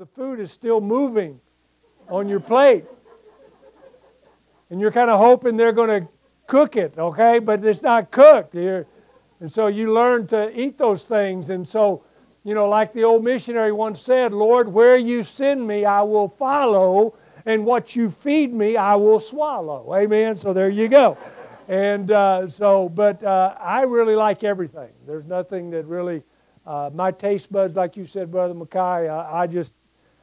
the food is still moving on your plate. And you're kind of hoping they're going to cook it, okay? But it's not cooked. You're, and so you learn to eat those things. And so, you know, like the old missionary once said, Lord, where you send me, I will follow, and what you feed me, I will swallow. Amen. So there you go. And uh, so, but uh, I really like everything. There's nothing that really, uh, my taste buds, like you said, Brother Mackay, I, I just,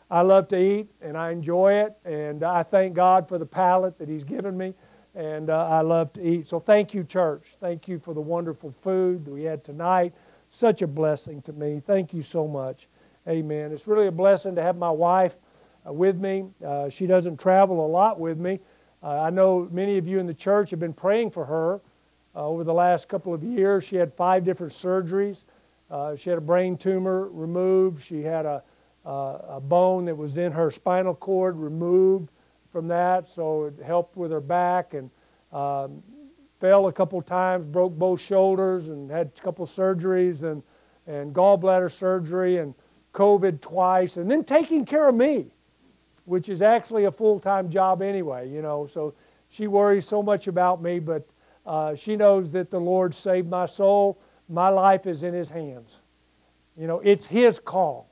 I love to eat and I enjoy it. And I thank God for the palate that He's given me. And uh, I love to eat. So thank you, church. Thank you for the wonderful food that we had tonight. Such a blessing to me. Thank you so much. Amen. It's really a blessing to have my wife uh, with me. Uh, she doesn't travel a lot with me. Uh, I know many of you in the church have been praying for her uh, over the last couple of years. She had five different surgeries. Uh, she had a brain tumor removed. She had a, a bone that was in her spinal cord removed from that, so it helped with her back and um, fell a couple times, broke both shoulders, and had a couple surgeries and, and gallbladder surgery and COVID twice, and then taking care of me which is actually a full time job anyway, you know. So she worries so much about me, but uh, she knows that the Lord saved my soul. My life is in His hands. You know, it's His call.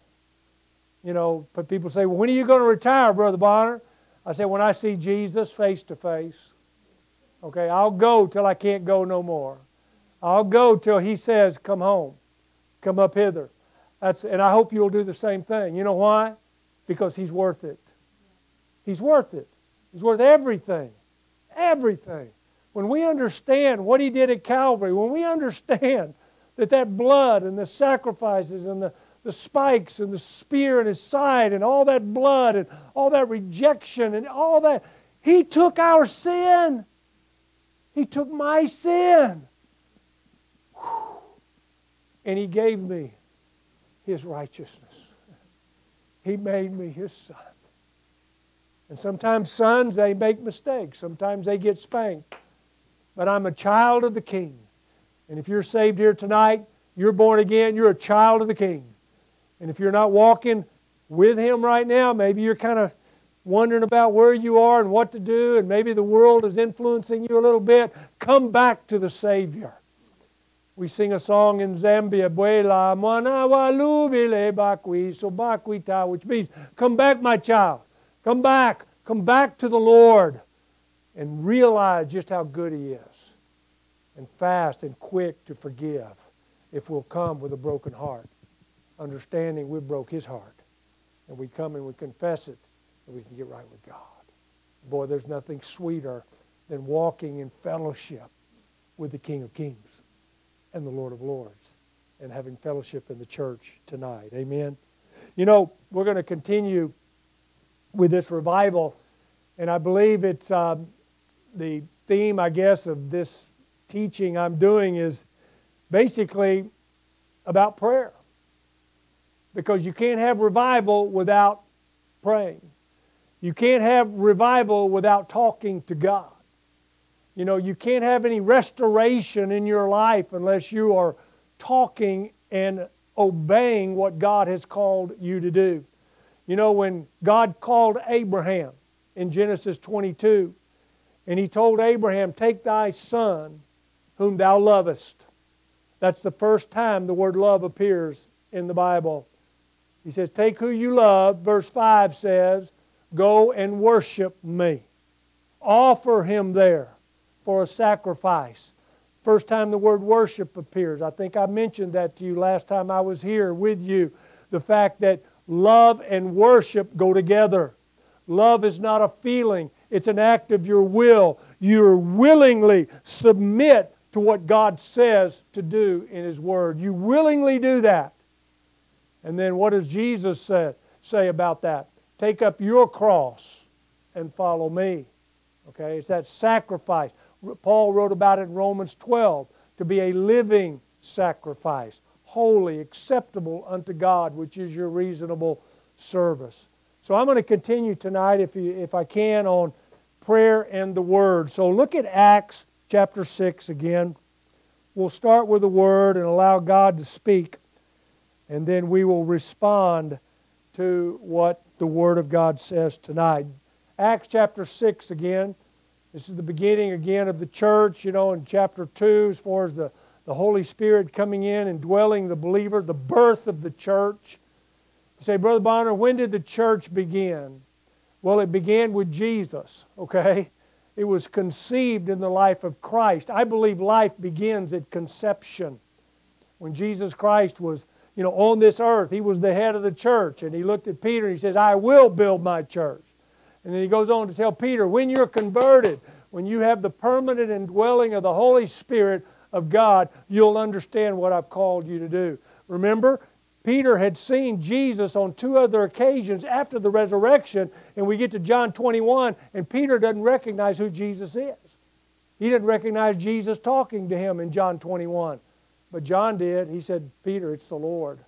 You know, but people say, well, when are you going to retire, Brother Bonner? I say, when I see Jesus face to face. Okay, I'll go till I can't go no more. I'll go till He says, come home, come up hither. That's, and I hope you'll do the same thing. You know why? Because He's worth it. He's worth it. He's worth everything. Everything. When we understand what He did at Calvary, when we understand that that blood and the sacrifices and the, the spikes and the spear in His side and all that blood and all that rejection and all that, He took our sin. He took my sin. And He gave me His righteousness. He made me His son. And sometimes sons, they make mistakes. Sometimes they get spanked. But I'm a child of the King. And if you're saved here tonight, you're born again, you're a child of the King. And if you're not walking with Him right now, maybe you're kind of wondering about where you are and what to do, and maybe the world is influencing you a little bit, come back to the Savior. We sing a song in Zambia, Buela Mwana Walubile Bakwi, Bakwita, which means, Come back, my child. Come back. Come back to the Lord and realize just how good He is. And fast and quick to forgive if we'll come with a broken heart, understanding we broke His heart. And we come and we confess it, and we can get right with God. Boy, there's nothing sweeter than walking in fellowship with the King of Kings and the Lord of Lords and having fellowship in the church tonight. Amen. You know, we're going to continue with this revival. And I believe it's uh, the theme, I guess, of this teaching I'm doing is basically about prayer. Because you can't have revival without praying. You can't have revival without talking to God. You know, you can't have any restoration in your life unless you are talking and obeying what God has called you to do. You know, when God called Abraham in Genesis 22, and he told Abraham, Take thy son, whom thou lovest. That's the first time the word love appears in the Bible. He says, Take who you love. Verse 5 says, Go and worship me. Offer him there for a sacrifice. First time the word worship appears. I think I mentioned that to you last time I was here with you. The fact that Love and worship go together. Love is not a feeling, it's an act of your will. You willingly submit to what God says to do in His Word. You willingly do that. And then what does Jesus say, say about that? Take up your cross and follow me. Okay, it's that sacrifice. Paul wrote about it in Romans 12 to be a living sacrifice holy, acceptable unto God, which is your reasonable service. So I'm going to continue tonight, if, you, if I can, on prayer and the Word. So look at Acts chapter 6 again. We'll start with the Word and allow God to speak, and then we will respond to what the Word of God says tonight. Acts chapter 6 again. This is the beginning again of the church, you know, in chapter 2, as far as the, the Holy Spirit coming in and dwelling the believer, the birth of the church. You say, Brother Bonner, when did the church begin? Well, it began with Jesus, okay? It was conceived in the life of Christ. I believe life begins at conception. When Jesus Christ was, you know, on this earth, he was the head of the church, and he looked at Peter and he says, I will build my church. And then he goes on to tell Peter, when you're converted, when you have the permanent indwelling of the Holy Spirit of God, you'll understand what I've called you to do. Remember, Peter had seen Jesus on two other occasions after the resurrection, and we get to John 21, and Peter doesn't recognize who Jesus is. He didn't recognize Jesus talking to him in John 21. But John did. He said, Peter, it's the Lord.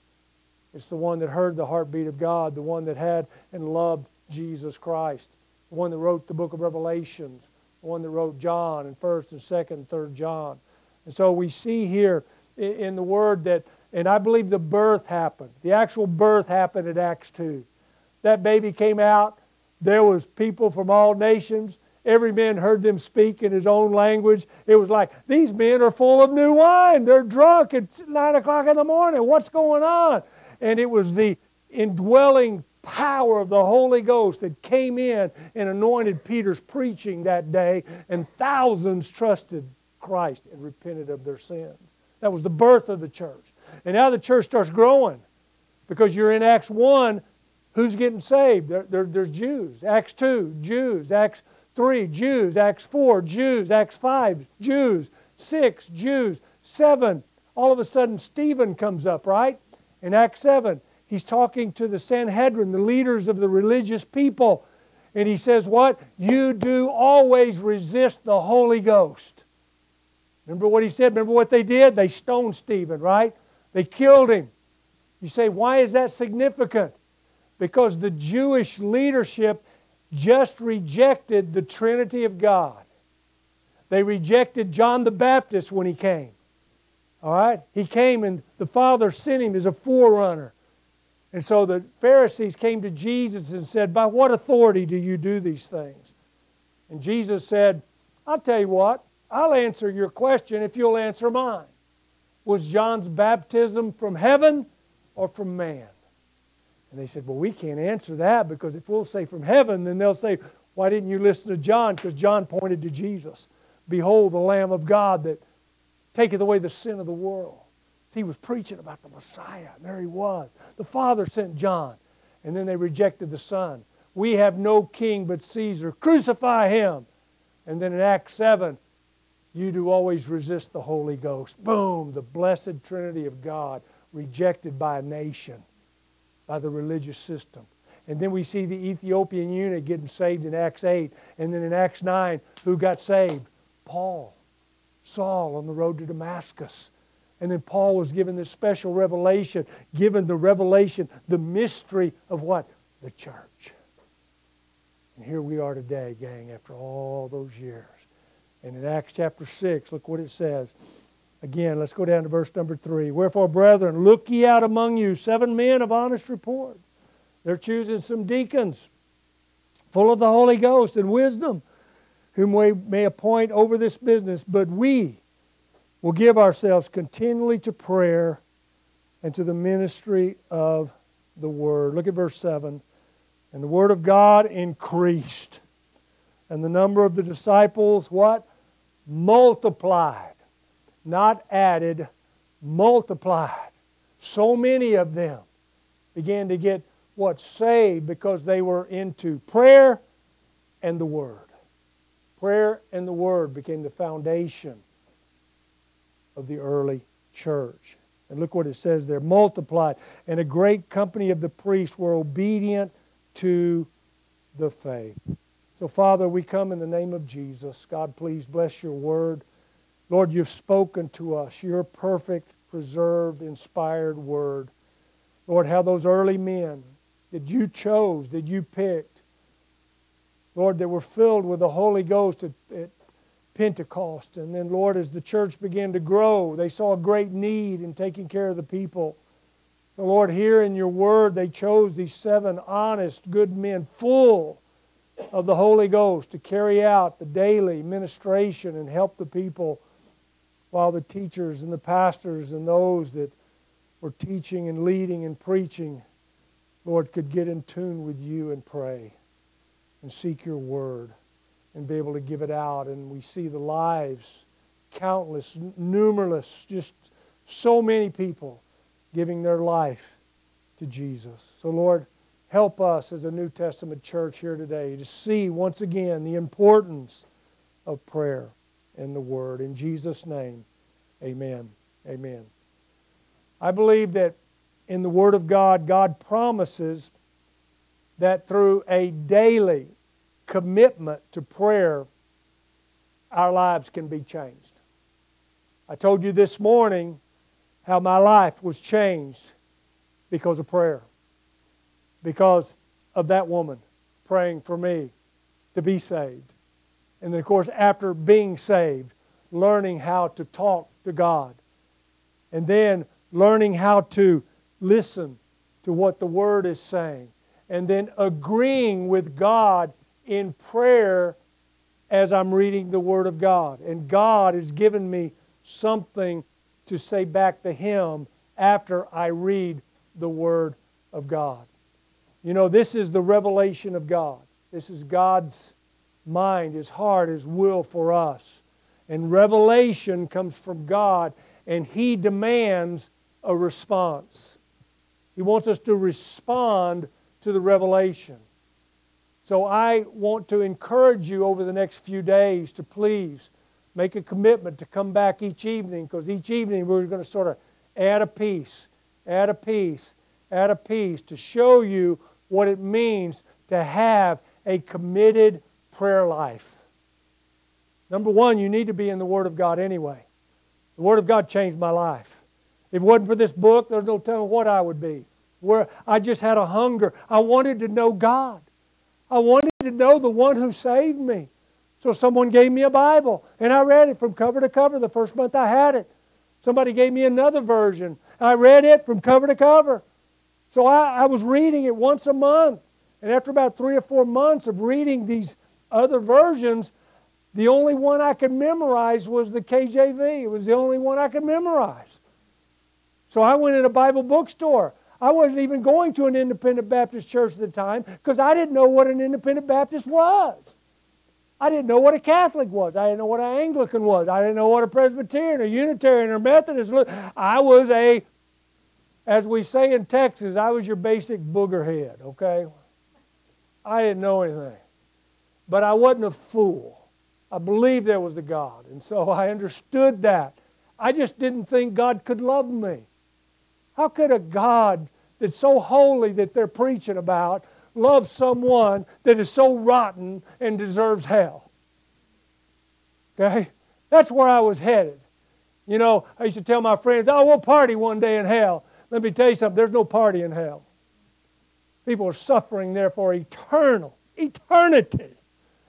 It's the one that heard the heartbeat of God, the one that had and loved Jesus Christ, the one that wrote the book of Revelations, the one that wrote John and 1st and 2nd and 3rd John. And so we see here in the Word that, and I believe the birth happened. The actual birth happened at Acts 2. That baby came out. There was people from all nations. Every man heard them speak in his own language. It was like, these men are full of new wine. They're drunk. It's 9 o'clock in the morning. What's going on? And it was the indwelling power of the Holy Ghost that came in and anointed Peter's preaching that day, and thousands trusted Christ and repented of their sins. That was the birth of the church. And now the church starts growing because you're in Acts 1. Who's getting saved? There, there, there's Jews. Acts 2, Jews. Acts 3, Jews. Acts 4, Jews. Acts 5, Jews. 6, Jews. 7, all of a sudden Stephen comes up, right? In Acts 7, he's talking to the Sanhedrin, the leaders of the religious people. And he says, What? You do always resist the Holy Ghost. Remember what he said? Remember what they did? They stoned Stephen, right? They killed him. You say, why is that significant? Because the Jewish leadership just rejected the Trinity of God. They rejected John the Baptist when he came. All right? He came and the Father sent him as a forerunner. And so the Pharisees came to Jesus and said, By what authority do you do these things? And Jesus said, I'll tell you what, I'll answer your question if you'll answer mine. Was John's baptism from heaven or from man? And they said, Well, we can't answer that because if we'll say from heaven, then they'll say, Why didn't you listen to John? Because John pointed to Jesus. Behold, the Lamb of God that taketh away the sin of the world. He was preaching about the Messiah. There he was. The Father sent John, and then they rejected the Son. We have no king but Caesar. Crucify him. And then in Acts 7, you do always resist the Holy Ghost. Boom, the blessed Trinity of God rejected by a nation, by the religious system. And then we see the Ethiopian eunuch getting saved in Acts 8. And then in Acts 9, who got saved? Paul, Saul on the road to Damascus. And then Paul was given this special revelation, given the revelation, the mystery of what? The church. And here we are today, gang, after all those years. And in Acts chapter 6, look what it says. Again, let's go down to verse number 3. Wherefore, brethren, look ye out among you seven men of honest report. They're choosing some deacons full of the Holy Ghost and wisdom, whom we may appoint over this business. But we, will give ourselves continually to prayer and to the ministry of the Word. Look at verse 7. And the Word of God increased. And the number of the disciples, what? Multiplied. Not added, multiplied. So many of them began to get what? Saved because they were into prayer and the Word. Prayer and the Word became the foundation of the early church. And look what it says there multiplied. And a great company of the priests were obedient to the faith. So, Father, we come in the name of Jesus. God, please bless your word. Lord, you've spoken to us your perfect, preserved, inspired word. Lord, how those early men that you chose, that you picked, Lord, that were filled with the Holy Ghost at, at Pentecost. And then, Lord, as the church began to grow, they saw a great need in taking care of the people. So, Lord, here in your word, they chose these seven honest, good men, full of the Holy Ghost, to carry out the daily ministration and help the people while the teachers and the pastors and those that were teaching and leading and preaching, Lord, could get in tune with you and pray and seek your word and be able to give it out. And we see the lives, countless, numerous, just so many people giving their life to Jesus. So, Lord, help us as a New Testament church here today to see once again the importance of prayer and the Word. In Jesus' name, amen. Amen. I believe that in the Word of God, God promises that through a daily commitment to prayer, our lives can be changed. I told you this morning how my life was changed because of prayer, because of that woman praying for me to be saved. And then, of course, after being saved, learning how to talk to God. And then learning how to listen to what the Word is saying. And then agreeing with God in prayer as I'm reading the Word of God. And God has given me something to say back to Him after I read the Word of God. You know, this is the revelation of God. This is God's mind, His heart, His will for us. And revelation comes from God, and He demands a response. He wants us to respond to the revelation. So I want to encourage you over the next few days to please make a commitment to come back each evening because each evening we're going to sort of add a piece, add a piece, add a piece to show you what it means to have a committed prayer life. Number one, you need to be in the Word of God anyway. The Word of God changed my life. If it wasn't for this book, there's no telling what I would be. Where I just had a hunger. I wanted to know God. I wanted to know the one who saved me. So someone gave me a Bible, and I read it from cover to cover the first month I had it. Somebody gave me another version. I read it from cover to cover. So I, I was reading it once a month. And after about three or four months of reading these other versions, the only one I could memorize was the KJV. It was the only one I could memorize. So I went in a Bible bookstore. I wasn't even going to an independent Baptist church at the time because I didn't know what an independent Baptist was. I didn't know what a Catholic was. I didn't know what an Anglican was. I didn't know what a Presbyterian or Unitarian or Methodist was. I was a, as we say in Texas, I was your basic boogerhead, okay? I didn't know anything. But I wasn't a fool. I believed there was a God. And so I understood that. I just didn't think God could love me. How could a God that's so holy that they're preaching about love someone that is so rotten and deserves hell. Okay? That's where I was headed. You know, I used to tell my friends, oh, we'll party one day in hell. Let me tell you something, there's no party in hell. People are suffering there for eternal, eternity,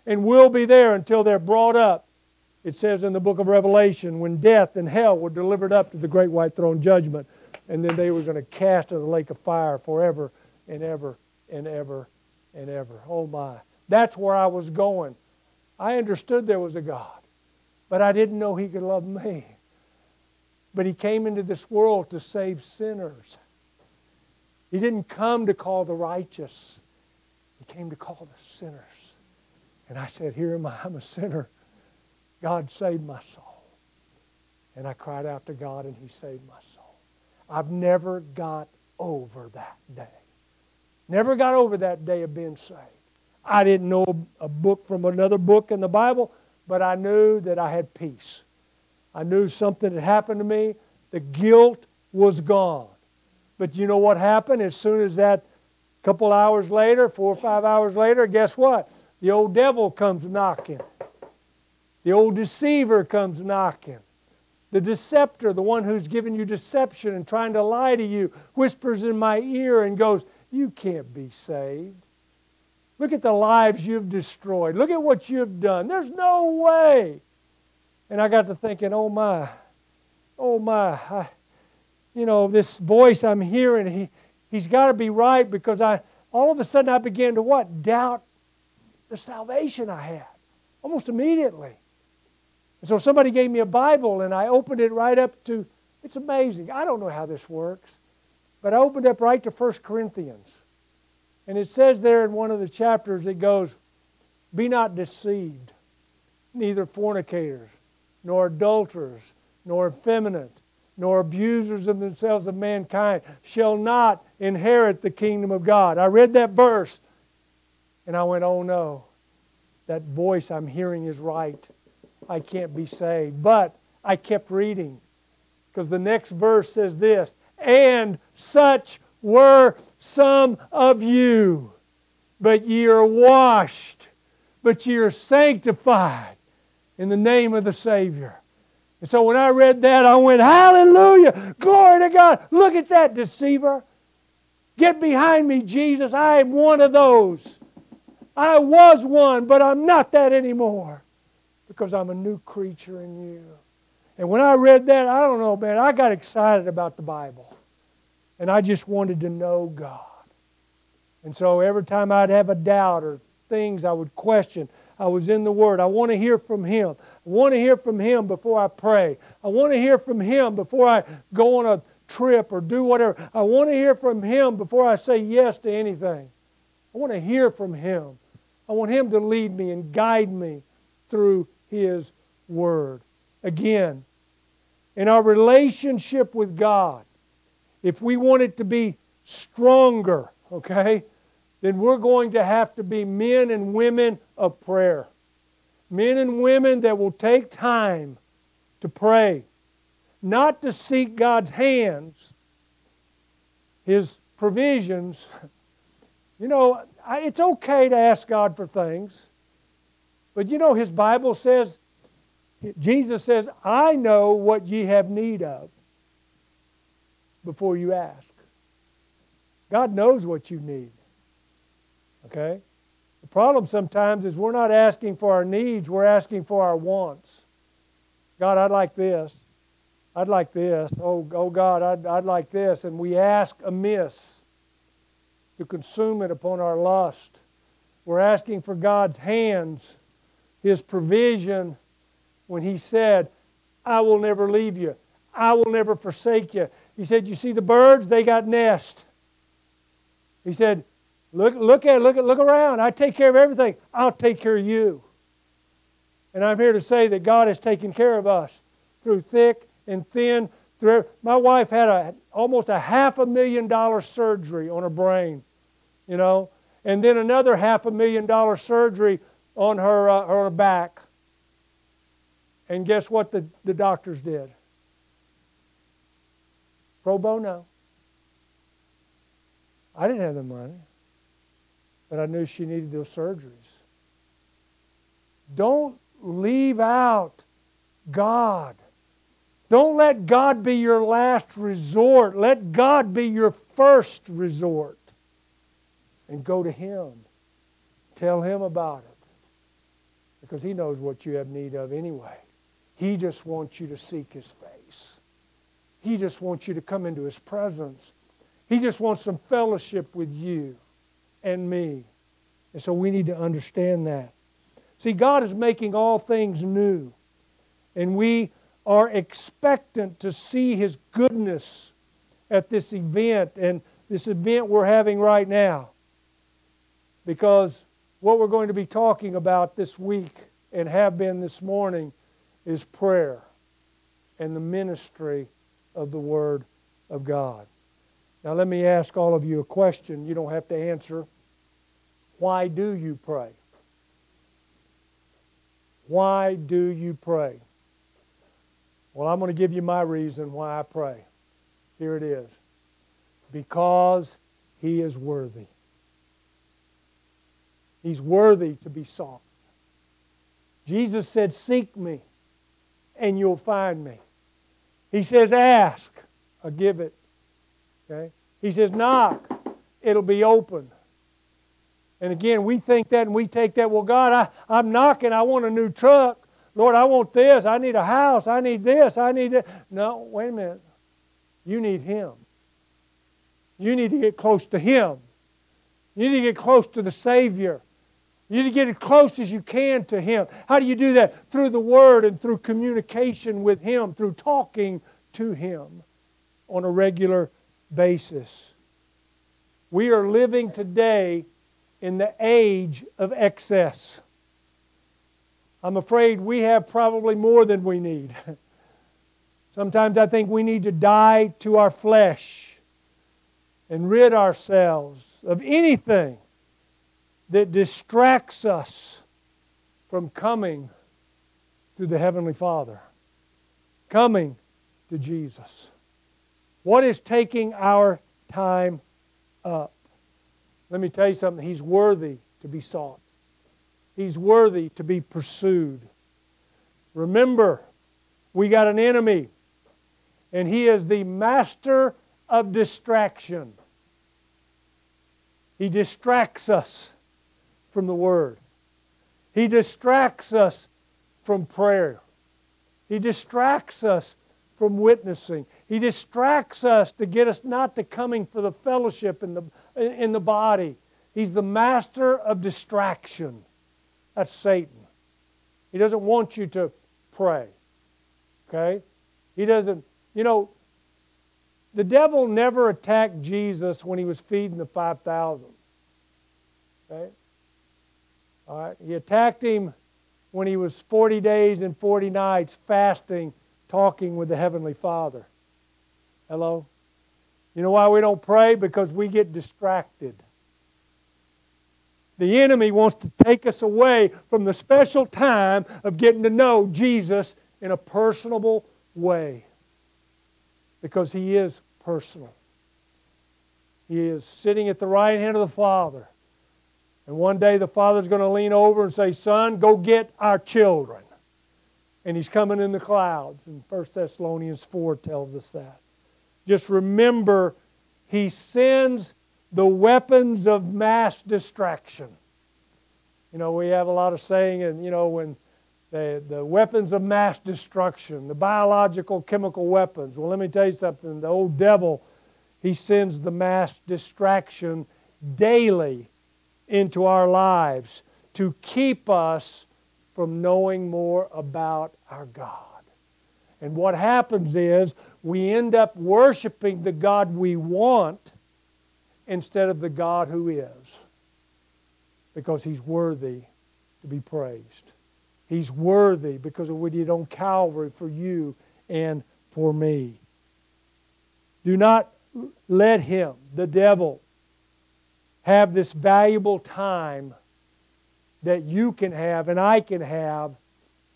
and will be there until they're brought up. It says in the book of Revelation, when death and hell were delivered up to the great white throne judgment, and then they were going to cast into the lake of fire forever and ever and ever and ever. Oh my. That's where I was going. I understood there was a God, but I didn't know He could love me. But He came into this world to save sinners. He didn't come to call the righteous, He came to call the sinners. And I said, Here am I, I'm a sinner. God saved my soul. And I cried out to God, and He saved my soul. I've never got over that day. Never got over that day of being saved. I didn't know a book from another book in the Bible, but I knew that I had peace. I knew something had happened to me. The guilt was gone. But you know what happened? As soon as that couple hours later, four or five hours later, guess what? The old devil comes knocking. The old deceiver comes knocking. The deceptor, the one who's giving you deception and trying to lie to you, whispers in my ear and goes, you can't be saved. Look at the lives you've destroyed. Look at what you've done. There's no way. And I got to thinking, oh my, oh my. I, you know, this voice I'm hearing, he, he's got to be right because I, all of a sudden I began to what? Doubt the salvation I had almost immediately. And so somebody gave me a Bible and I opened it right up to, it's amazing. I don't know how this works, but I opened up right to 1 Corinthians. And it says there in one of the chapters, it goes, Be not deceived, neither fornicators, nor adulterers, nor effeminate, nor abusers of themselves of mankind shall not inherit the kingdom of God. I read that verse and I went, Oh no, that voice I'm hearing is right. I can't be saved. But I kept reading because the next verse says this And such were some of you, but ye are washed, but ye are sanctified in the name of the Savior. And so when I read that, I went, Hallelujah! Glory to God! Look at that deceiver. Get behind me, Jesus. I am one of those. I was one, but I'm not that anymore because I'm a new creature in you. And when I read that, I don't know, man, I got excited about the Bible. And I just wanted to know God. And so every time I'd have a doubt or things I would question, I was in the Word. I want to hear from Him. I want to hear from Him before I pray. I want to hear from Him before I go on a trip or do whatever. I want to hear from Him before I say yes to anything. I want to hear from Him. I want Him to lead me and guide me through his Word. Again, in our relationship with God, if we want it to be stronger, okay, then we're going to have to be men and women of prayer. Men and women that will take time to pray, not to seek God's hands, His provisions. You know, it's okay to ask God for things. But you know, his Bible says, Jesus says, I know what ye have need of before you ask. God knows what you need. Okay? The problem sometimes is we're not asking for our needs, we're asking for our wants. God, I'd like this. I'd like this. Oh, oh God, I'd, I'd like this. And we ask amiss to consume it upon our lust. We're asking for God's hands his provision when he said, I will never leave you. I will never forsake you. He said, You see the birds? They got nests. He said, Look, look at look at look around. I take care of everything. I'll take care of you. And I'm here to say that God has taken care of us through thick and thin. Through my wife had a almost a half a million dollar surgery on her brain, you know, and then another half a million dollar surgery on her, uh, her back. And guess what the, the doctors did? Pro bono. I didn't have the money, but I knew she needed those surgeries. Don't leave out God. Don't let God be your last resort. Let God be your first resort. And go to Him. Tell Him about it because He knows what you have need of anyway. He just wants you to seek His face. He just wants you to come into His presence. He just wants some fellowship with you and me. And so we need to understand that. See, God is making all things new. And we are expectant to see His goodness at this event and this event we're having right now. Because what we're going to be talking about this week and have been this morning is prayer and the ministry of the Word of God. Now, let me ask all of you a question. You don't have to answer. Why do you pray? Why do you pray? Well, I'm going to give you my reason why I pray. Here it is because He is worthy. He's worthy to be sought. Jesus said, Seek me, and you'll find me. He says, Ask, I'll give it. Okay? He says, Knock, it'll be open. And again, we think that and we take that, well, God, I, I'm knocking, I want a new truck. Lord, I want this, I need a house, I need this, I need that. No, wait a minute. You need Him. You need to get close to Him. You need to get close to the Savior. You need to get as close as you can to Him. How do you do that? Through the Word and through communication with Him, through talking to Him on a regular basis. We are living today in the age of excess. I'm afraid we have probably more than we need. Sometimes I think we need to die to our flesh and rid ourselves of anything that distracts us from coming to the Heavenly Father, coming to Jesus. What is taking our time up? Let me tell you something. He's worthy to be sought, He's worthy to be pursued. Remember, we got an enemy, and he is the master of distraction. He distracts us from the Word. He distracts us from prayer. He distracts us from witnessing. He distracts us to get us not to coming for the fellowship in the, in the body. He's the master of distraction. That's Satan. He doesn't want you to pray. Okay? He doesn't, you know, the devil never attacked Jesus when he was feeding the 5,000. Okay? All right? He attacked him when he was 40 days and 40 nights fasting, talking with the Heavenly Father. Hello? You know why we don't pray? Because we get distracted. The enemy wants to take us away from the special time of getting to know Jesus in a personable way. Because he is personal. He is sitting at the right hand of the Father. And one day the father's going to lean over and say, Son, go get our children. And he's coming in the clouds. And 1 Thessalonians 4 tells us that. Just remember, he sends the weapons of mass distraction. You know, we have a lot of saying, and you know, when the, the weapons of mass destruction, the biological, chemical weapons. Well, let me tell you something. The old devil, he sends the mass distraction daily into our lives to keep us from knowing more about our God. And what happens is we end up worshiping the God we want instead of the God who is because He's worthy to be praised. He's worthy because of what He did on Calvary for you and for me. Do not let Him, the devil, have this valuable time that you can have and I can have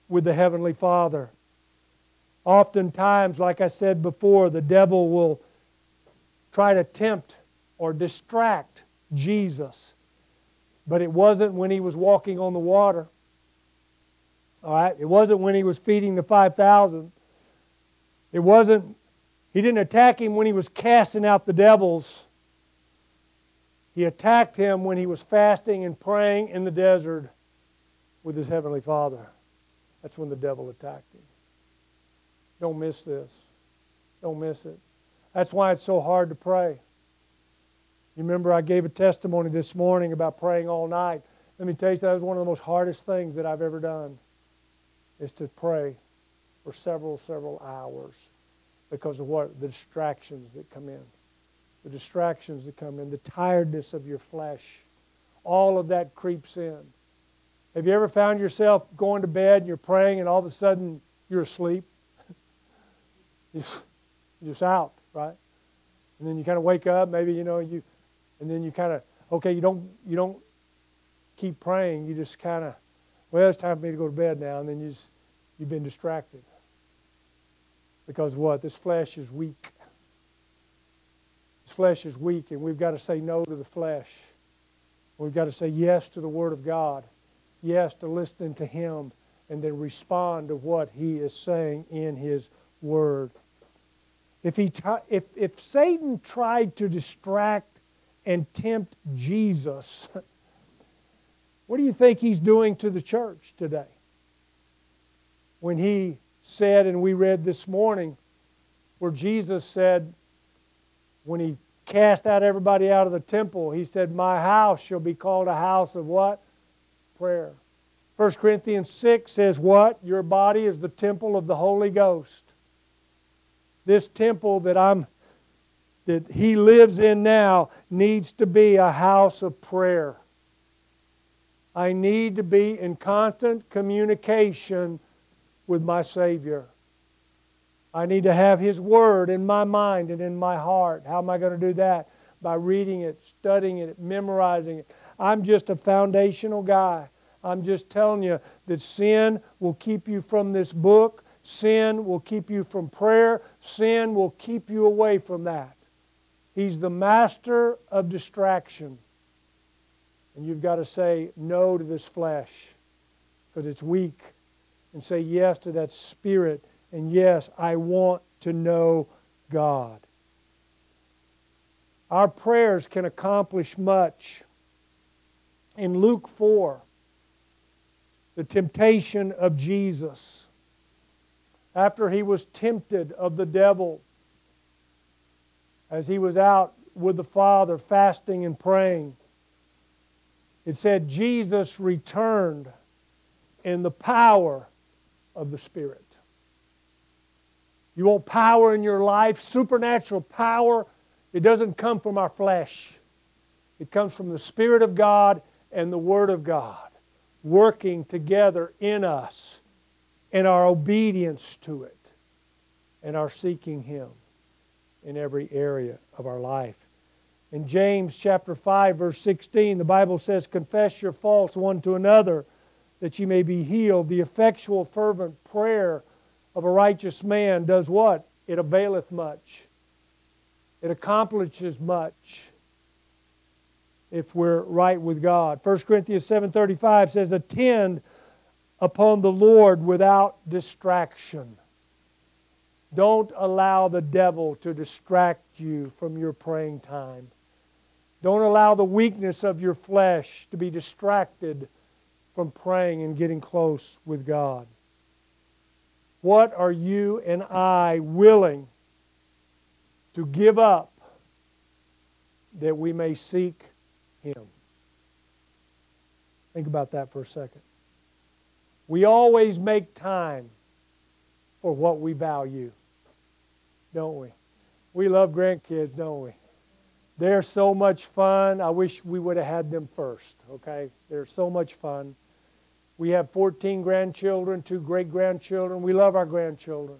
with the Heavenly Father. Oftentimes, like I said before, the devil will try to tempt or distract Jesus. But it wasn't when he was walking on the water. All right? It wasn't when he was feeding the 5,000. It wasn't, he didn't attack him when he was casting out the devils. He attacked him when he was fasting and praying in the desert with his heavenly Father. That's when the devil attacked him. Don't miss this. Don't miss it. That's why it's so hard to pray. You remember I gave a testimony this morning about praying all night. Let me tell you, that was one of the most hardest things that I've ever done, is to pray for several, several hours because of what? The distractions that come in the distractions that come in, the tiredness of your flesh. All of that creeps in. Have you ever found yourself going to bed and you're praying and all of a sudden you're asleep? you're just out, right? And then you kind of wake up, maybe you know you, and then you kind of okay, you don't you don't keep praying. You just kind of well, it's time for me to go to bed now, and then you just, you've been distracted because what this flesh is weak flesh is weak, and we've got to say no to the flesh. We've got to say yes to the Word of God, yes to listening to Him, and then respond to what He is saying in His Word. If, he t- if, if Satan tried to distract and tempt Jesus, what do you think he's doing to the church today? When he said, and we read this morning, where Jesus said, When he cast out everybody out of the temple, he said, My house shall be called a house of what? Prayer. 1 Corinthians 6 says, What? Your body is the temple of the Holy Ghost. This temple that I'm that he lives in now needs to be a house of prayer. I need to be in constant communication with my Savior. I need to have His Word in my mind and in my heart. How am I going to do that? By reading it, studying it, memorizing it. I'm just a foundational guy. I'm just telling you that sin will keep you from this book. Sin will keep you from prayer. Sin will keep you away from that. He's the master of distraction. And you've got to say no to this flesh because it's weak and say yes to that spirit. And yes, I want to know God. Our prayers can accomplish much. In Luke 4, the temptation of Jesus, after he was tempted of the devil, as he was out with the Father fasting and praying, it said Jesus returned in the power of the Spirit. You want power in your life, supernatural power. It doesn't come from our flesh, it comes from the Spirit of God and the Word of God working together in us in our obedience to it and our seeking Him in every area of our life. In James chapter 5 verse 16 the Bible says confess your faults one to another that you may be healed. The effectual fervent prayer of a righteous man does what? It availeth much. It accomplishes much if we're right with God. 1 Corinthians 7:35 says attend upon the Lord without distraction. Don't allow the devil to distract you from your praying time. Don't allow the weakness of your flesh to be distracted from praying and getting close with God. What are you and I willing to give up that we may seek Him? Think about that for a second. We always make time for what we value don't we? We love grandkids, don't we? They're so much fun. I wish we would have had them first, okay? They're so much fun. We have 14 grandchildren, two great grandchildren. We love our grandchildren.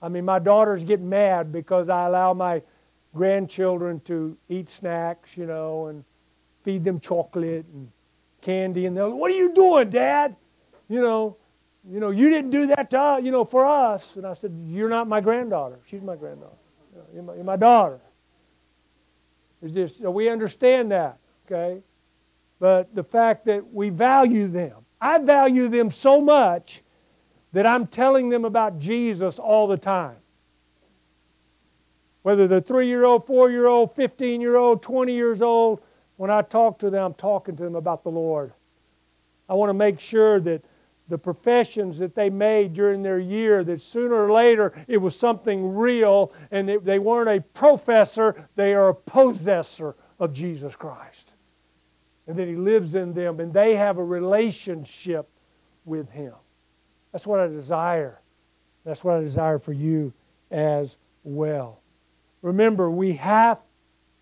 I mean, my daughters get mad because I allow my grandchildren to eat snacks, you know, and feed them chocolate and candy. And they'll, what are you doing, Dad? You know, you know, you didn't do that to us, you know, for us. And I said, You're not my granddaughter. She's my granddaughter. You're my, you're my daughter. It's just, so we understand that, okay? But the fact that we value them, I value them so much that I'm telling them about Jesus all the time. Whether they're three year old, four year old, 15 year old, 20 years old, when I talk to them, I'm talking to them about the Lord. I want to make sure that the professions that they made during their year that sooner or later it was something real and they weren't a professor, they are a possessor of Jesus Christ. And that He lives in them and they have a relationship with Him. That's what I desire. That's what I desire for you as well. Remember, we have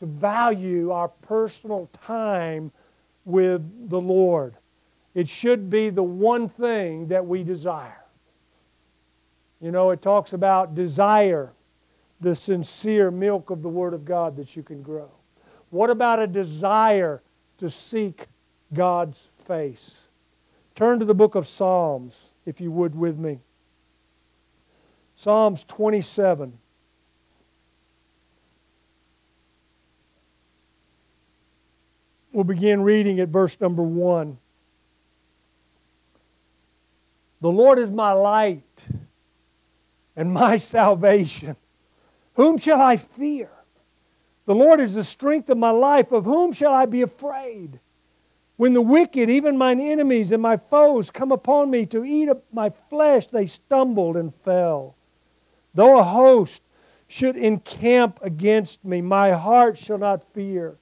to value our personal time with the Lord. It should be the one thing that we desire. You know, it talks about desire, the sincere milk of the Word of God that you can grow. What about a desire to seek God's face? Turn to the book of Psalms, if you would, with me. Psalms 27. We'll begin reading at verse number 1. The Lord is my light and my salvation. Whom shall I fear? The Lord is the strength of my life. Of whom shall I be afraid? When the wicked, even mine enemies and my foes, come upon me to eat up my flesh, they stumbled and fell. Though a host should encamp against me, my heart shall not fear.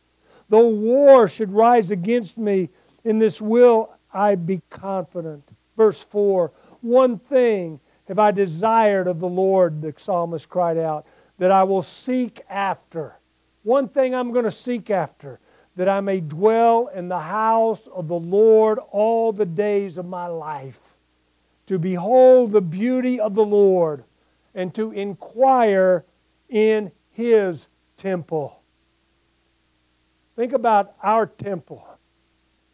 Though war should rise against me, in this will I be confident. Verse 4 One thing have I desired of the Lord, the psalmist cried out, that I will seek after. One thing I'm going to seek after, that I may dwell in the house of the Lord all the days of my life, to behold the beauty of the Lord and to inquire in his temple. Think about our temple.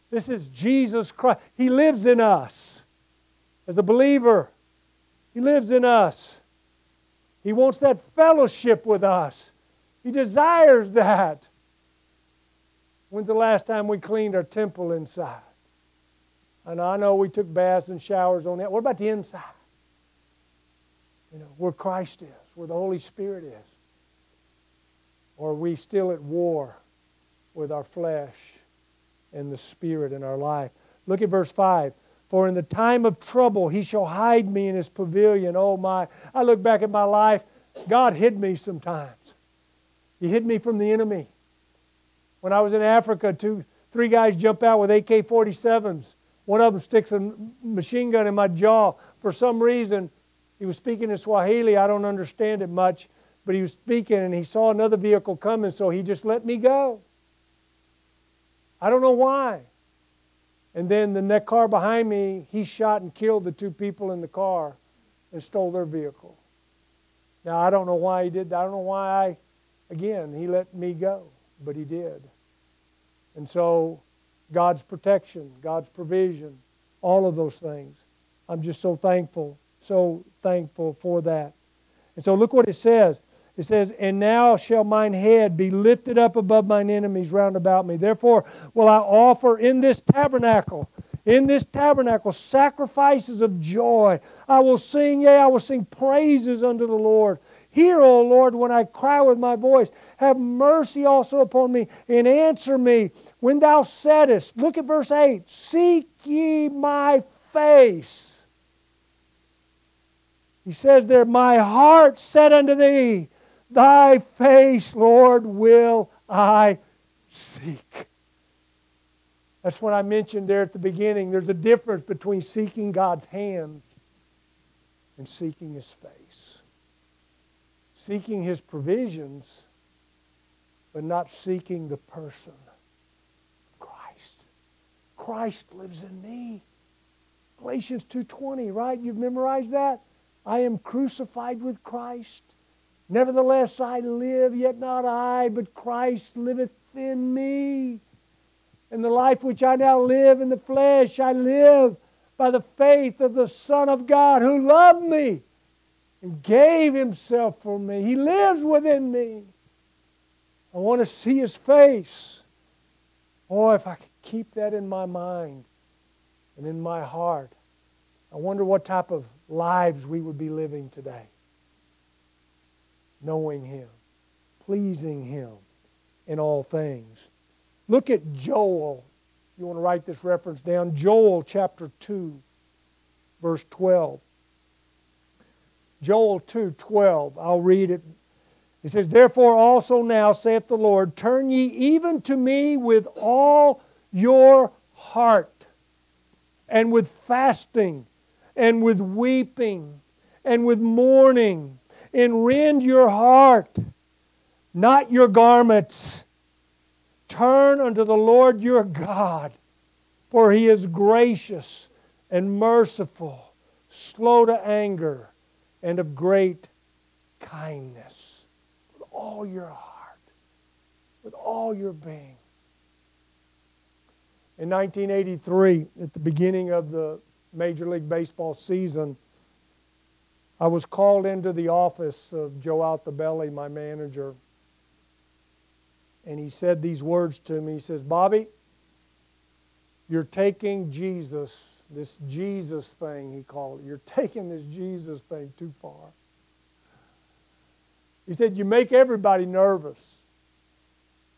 This is Jesus Christ. He lives in us. As a believer, He lives in us. He wants that fellowship with us. He desires that. When's the last time we cleaned our temple inside? And I know we took baths and showers on that. What about the inside? You know, where Christ is, where the Holy Spirit is. Or are we still at war with our flesh and the Spirit in our life? Look at verse 5. For in the time of trouble he shall hide me in his pavilion. Oh my. I look back at my life, God hid me sometimes. He hid me from the enemy. When I was in Africa, two, three guys jump out with AK 47s. One of them sticks a machine gun in my jaw. For some reason, he was speaking in Swahili. I don't understand it much, but he was speaking and he saw another vehicle coming, so he just let me go. I don't know why. And then the next car behind me, he shot and killed the two people in the car and stole their vehicle. Now, I don't know why he did that. I don't know why I, again, he let me go, but he did. And so, God's protection, God's provision, all of those things. I'm just so thankful, so thankful for that. And so, look what it says. It says, And now shall mine head be lifted up above mine enemies round about me. Therefore will I offer in this tabernacle, in this tabernacle, sacrifices of joy. I will sing, yea, I will sing praises unto the Lord. Hear, O Lord, when I cry with my voice. Have mercy also upon me and answer me when thou saidest, look at verse 8, seek ye my face. He says there, My heart said unto thee, Thy face, Lord, will I seek. That's what I mentioned there at the beginning. There's a difference between seeking God's hand and seeking His face. Seeking His provisions, but not seeking the person. Christ. Christ lives in me. Galatians 2:20, right? You've memorized that? I am crucified with Christ. Nevertheless, I live, yet not I, but Christ liveth in me. And the life which I now live in the flesh, I live by the faith of the Son of God who loved me and gave himself for me. He lives within me. I want to see his face. Oh, if I could keep that in my mind and in my heart, I wonder what type of lives we would be living today knowing Him, pleasing Him in all things. Look at Joel. You want to write this reference down? Joel chapter 2, verse 12. Joel 2 12. I'll read it. It says, Therefore also now, saith the Lord, turn ye even to me with all your heart, and with fasting, and with weeping, and with mourning and rend your heart, not your garments. Turn unto the Lord your God, for he is gracious and merciful, slow to anger, and of great kindness. With all your heart, with all your being. In 1983, at the beginning of the Major League Baseball season, I was called into the office of Joe Altobelli, my manager, and he said these words to me. He says, Bobby, you're taking Jesus, this Jesus thing, he called it, you're taking this Jesus thing too far. He said, You make everybody nervous.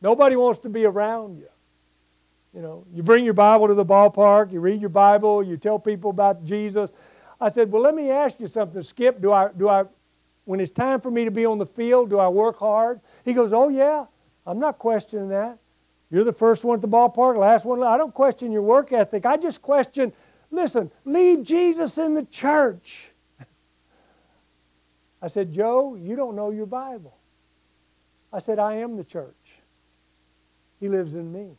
Nobody wants to be around you. You know, you bring your Bible to the ballpark, you read your Bible, you tell people about Jesus. I said, Well, let me ask you something, Skip. Do I, do I, when it's time for me to be on the field, do I work hard? He goes, Oh, yeah, I'm not questioning that. You're the first one at the ballpark, last one. I don't question your work ethic. I just question, listen, leave Jesus in the church. I said, Joe, you don't know your Bible. I said, I am the church. He lives in me.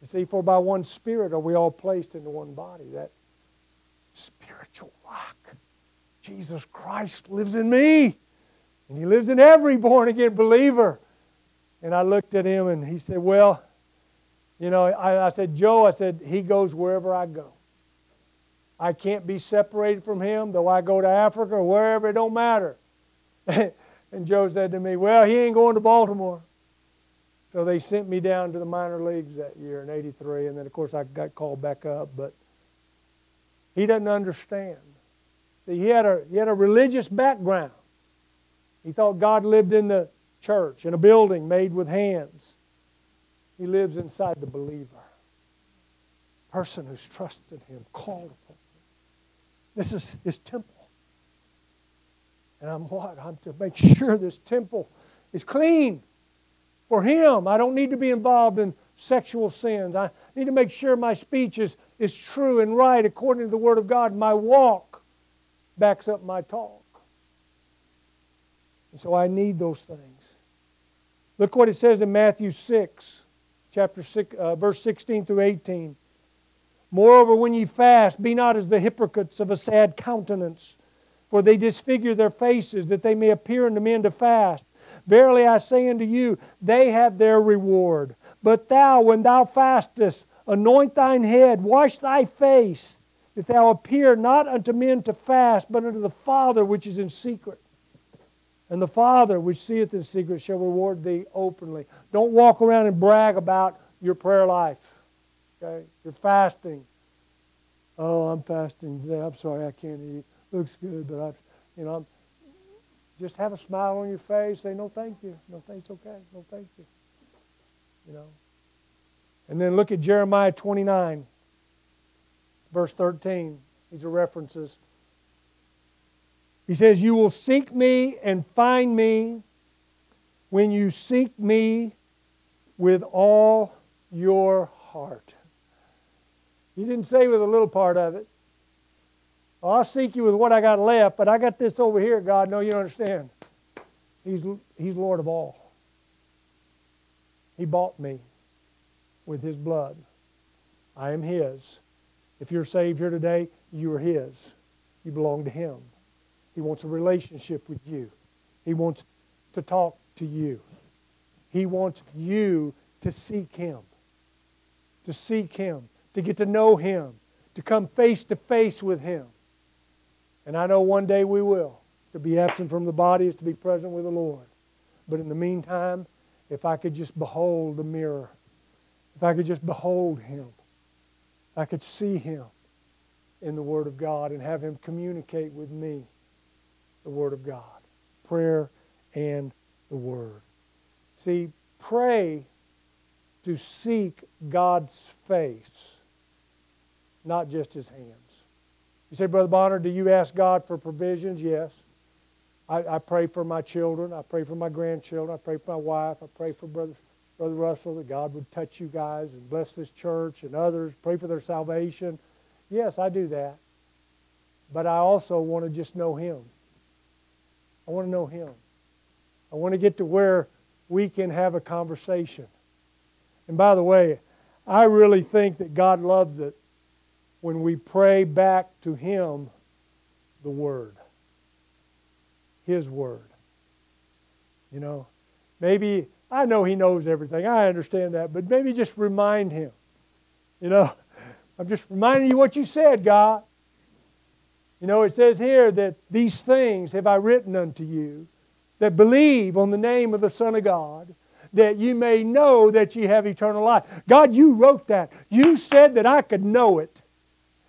You see, for by one Spirit are we all placed into one body. That spiritual rock, Jesus Christ, lives in me. And He lives in every born again believer. And I looked at him and he said, Well, you know, I, I said, Joe, I said, He goes wherever I go. I can't be separated from Him, though I go to Africa or wherever, it don't matter. and Joe said to me, Well, he ain't going to Baltimore. So they sent me down to the minor leagues that year in 83, and then, of course, I got called back up. But he doesn't understand. See, he had a, he had a religious background. He thought God lived in the church, in a building made with hands. He lives inside the believer, person who's trusted him, called upon him. This is his temple. And I'm what? I'm to make sure this temple is clean for him. I don't need to be involved in sexual sins. I need to make sure my speech is, is true and right according to the Word of God. My walk backs up my talk. And so I need those things. Look what it says in Matthew 6, chapter 6, uh, verse 16 through 18. Moreover, when ye fast, be not as the hypocrites of a sad countenance, for they disfigure their faces, that they may appear unto men to fast. Verily I say unto you, they have their reward. But thou, when thou fastest, anoint thine head, wash thy face, that thou appear not unto men to fast, but unto the Father which is in secret. And the Father which seeth in secret shall reward thee openly. Don't walk around and brag about your prayer life. Okay? You're fasting. Oh, I'm fasting today. I'm sorry I can't eat. Looks good, but I, you know, I'm, just have a smile on your face. Say no, thank you. No, thanks. Okay. No, thank you. You know. And then look at Jeremiah 29, verse 13. These are references. He says, You will seek me and find me when you seek me with all your heart. He didn't say with a little part of it. Oh, I'll seek you with what I got left, but I got this over here, God. No, you don't understand. He's, he's Lord of all. He bought me with His blood. I am His. If you're saved here today, you are His. You belong to Him. He wants a relationship with you. He wants to talk to you. He wants you to seek Him, to seek Him, to get to know Him, to come face to face with Him. And I know one day we will. To be absent from the body is to be present with the Lord. But in the meantime, if I could just behold the mirror, if I could just behold Him, I could see Him in the Word of God and have Him communicate with me the Word of God. Prayer and the Word. See, pray to seek God's face, not just His hands. You say, Brother Bonner, do you ask God for provisions? Yes. I, I, pray for my children. I pray for my grandchildren. I pray for my wife. I pray for Brother, Brother Russell that God would touch you guys and bless this church and others. Pray for their salvation. Yes, I do that. But I also want to just know Him. I want to know Him. I want to get to where we can have a conversation. And by the way, I really think that God loves it when we pray back to Him the Word, His Word. You know, maybe, I know He knows everything, I understand that, but maybe just remind Him. You know, I'm just reminding you what you said, God. You know, it says here that these things have I written unto you that believe on the name of the Son of God, that you may know that ye have eternal life. God, you wrote that. You said that I could know it.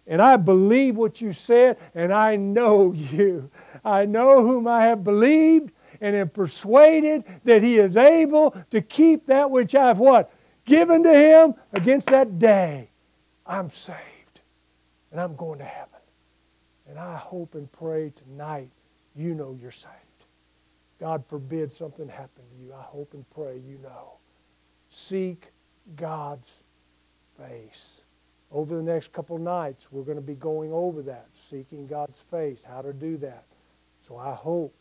And I believe what you said, and I know you. I know whom I have believed, and am persuaded that he is able to keep that which I've what? Given to him against that day. I'm saved, and I'm going to heaven. And I hope and pray tonight you know you're saved. God forbid something happen to you. I hope and pray you know. Seek God's face. Over the next couple nights, we're going to be going over that, seeking God's face, how to do that. So I hope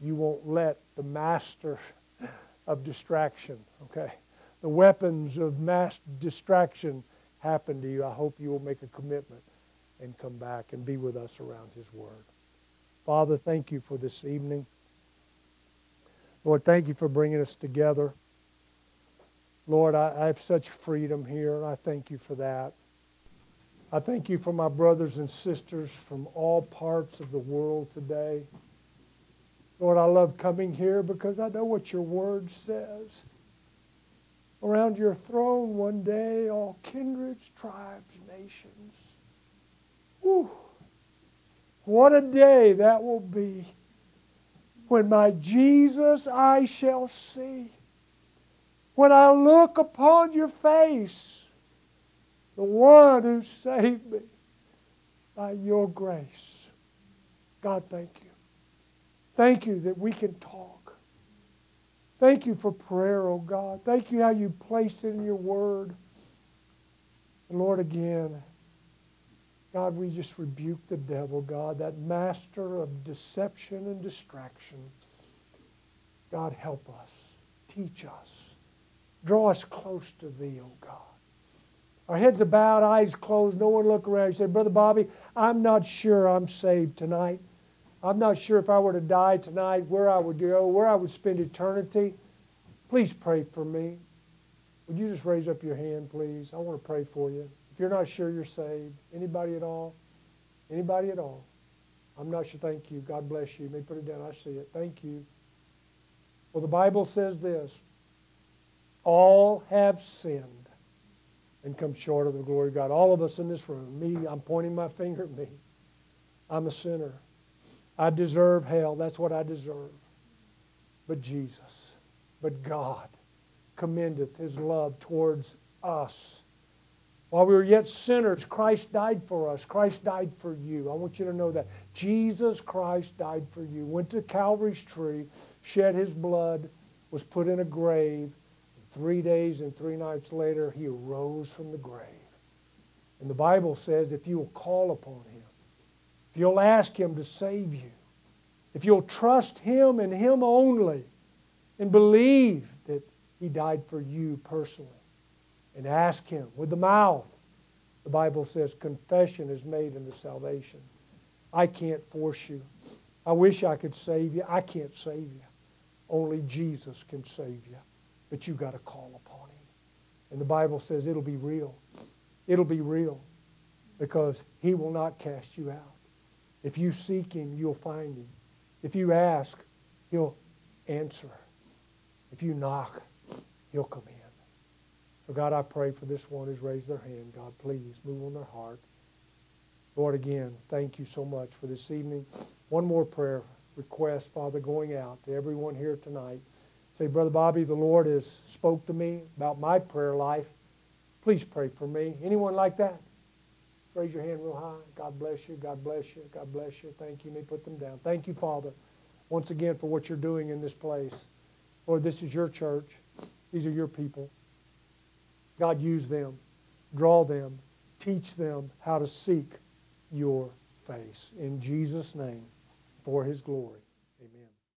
you won't let the master of distraction, okay, the weapons of mass distraction happen to you. I hope you will make a commitment and come back and be with us around His Word. Father, thank you for this evening. Lord, thank you for bringing us together. Lord, I, I have such freedom here, and I thank you for that. I thank you for my brothers and sisters from all parts of the world today. Lord, I love coming here because I know what your word says. Around your throne one day, all kindreds, tribes, nations. Whew. What a day that will be when my Jesus I shall see. When I look upon your face, the one who saved me by your grace. God, thank you. Thank you that we can talk. Thank you for prayer, oh God. Thank you how you placed it in your word. Lord, again, God, we just rebuke the devil, God, that master of deception and distraction. God, help us. Teach us. Draw us close to Thee, oh God. Our heads are bowed, eyes closed, no one look around. You say, Brother Bobby, I'm not sure I'm saved tonight. I'm not sure if I were to die tonight, where I would go, where I would spend eternity. Please pray for me. Would you just raise up your hand, please? I want to pray for you. If you're not sure you're saved, anybody at all? Anybody at all? I'm not sure. Thank you. God bless you. you may put it down. I see it. Thank you. Well, the Bible says this all have sinned and come short of the glory of God. All of us in this room, me, I'm pointing my finger at me. I'm a sinner. I deserve hell. That's what I deserve. But Jesus, but God commendeth his love towards us. While we were yet sinners, Christ died for us. Christ died for you. I want you to know that. Jesus Christ died for you. Went to Calvary's tree, shed his blood, was put in a grave. Three days and three nights later, he arose from the grave. And the Bible says if you will call upon him, if you'll ask Him to save you, if you'll trust Him and Him only, and believe that He died for you personally, and ask Him with the mouth, the Bible says confession is made into salvation. I can't force you. I wish I could save you. I can't save you. Only Jesus can save you. But you've got to call upon Him. And the Bible says it'll be real. It'll be real because He will not cast you out. If you seek him, you'll find him. If you ask, he'll answer. If you knock, he'll come in. So, God, I pray for this one who's raised their hand. God, please move on their heart. Lord, again, thank you so much for this evening. One more prayer request, Father, going out to everyone here tonight. Say, Brother Bobby, the Lord has spoke to me about my prayer life. Please pray for me. Anyone like that? Raise your hand real high. God bless you. God bless you. God bless you. Thank you. You may put them down. Thank you, Father, once again for what you're doing in this place. Lord, this is your church. These are your people. God, use them. Draw them. Teach them how to seek your face. In Jesus' name, for his glory.